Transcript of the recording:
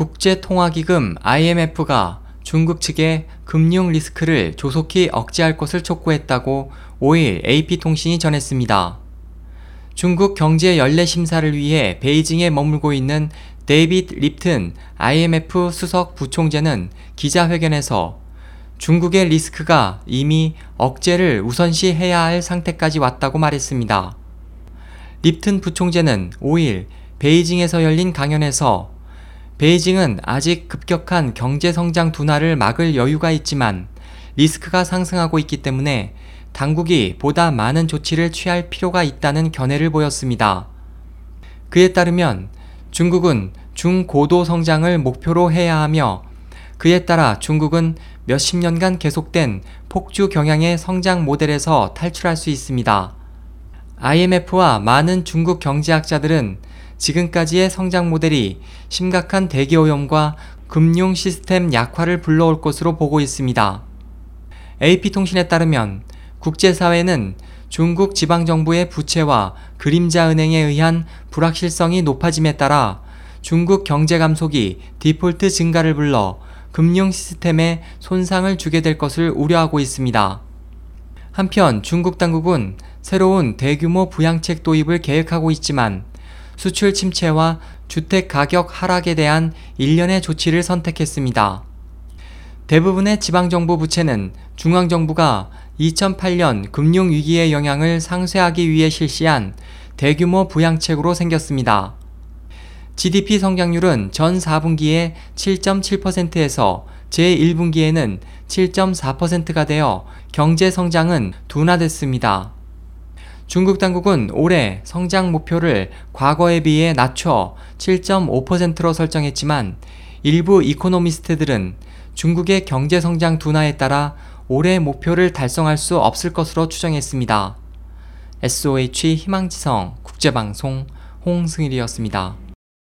국제통화기금 IMF가 중국 측에 금융 리스크를 조속히 억제할 것을 촉구했다고 5일 AP통신이 전했습니다. 중국 경제 연례 심사를 위해 베이징에 머물고 있는 데이빗 립튼 IMF 수석 부총재는 기자회견에서 중국의 리스크가 이미 억제를 우선시 해야 할 상태까지 왔다고 말했습니다. 립튼 부총재는 5일 베이징에서 열린 강연에서 베이징은 아직 급격한 경제 성장 둔화를 막을 여유가 있지만 리스크가 상승하고 있기 때문에 당국이 보다 많은 조치를 취할 필요가 있다는 견해를 보였습니다. 그에 따르면 중국은 중고도 성장을 목표로 해야 하며 그에 따라 중국은 몇십 년간 계속된 폭주 경향의 성장 모델에서 탈출할 수 있습니다. IMF와 많은 중국 경제학자들은 지금까지의 성장 모델이 심각한 대기 오염과 금융 시스템 약화를 불러올 것으로 보고 있습니다. AP통신에 따르면 국제사회는 중국 지방정부의 부채와 그림자은행에 의한 불확실성이 높아짐에 따라 중국 경제 감속이 디폴트 증가를 불러 금융 시스템에 손상을 주게 될 것을 우려하고 있습니다. 한편 중국 당국은 새로운 대규모 부양책 도입을 계획하고 있지만 수출 침체와 주택 가격 하락에 대한 일련의 조치를 선택했습니다. 대부분의 지방정부 부채는 중앙정부가 2008년 금융위기의 영향을 상쇄하기 위해 실시한 대규모 부양책으로 생겼습니다. GDP 성장률은 전 4분기에 7.7%에서 제1분기에는 7.4%가 되어 경제 성장은 둔화됐습니다. 중국 당국은 올해 성장 목표를 과거에 비해 낮춰 7.5%로 설정했지만 일부 이코노미스트들은 중국의 경제 성장 둔화에 따라 올해 목표를 달성할 수 없을 것으로 추정했습니다. SOH 희망지성 국제방송 홍승일이었습니다.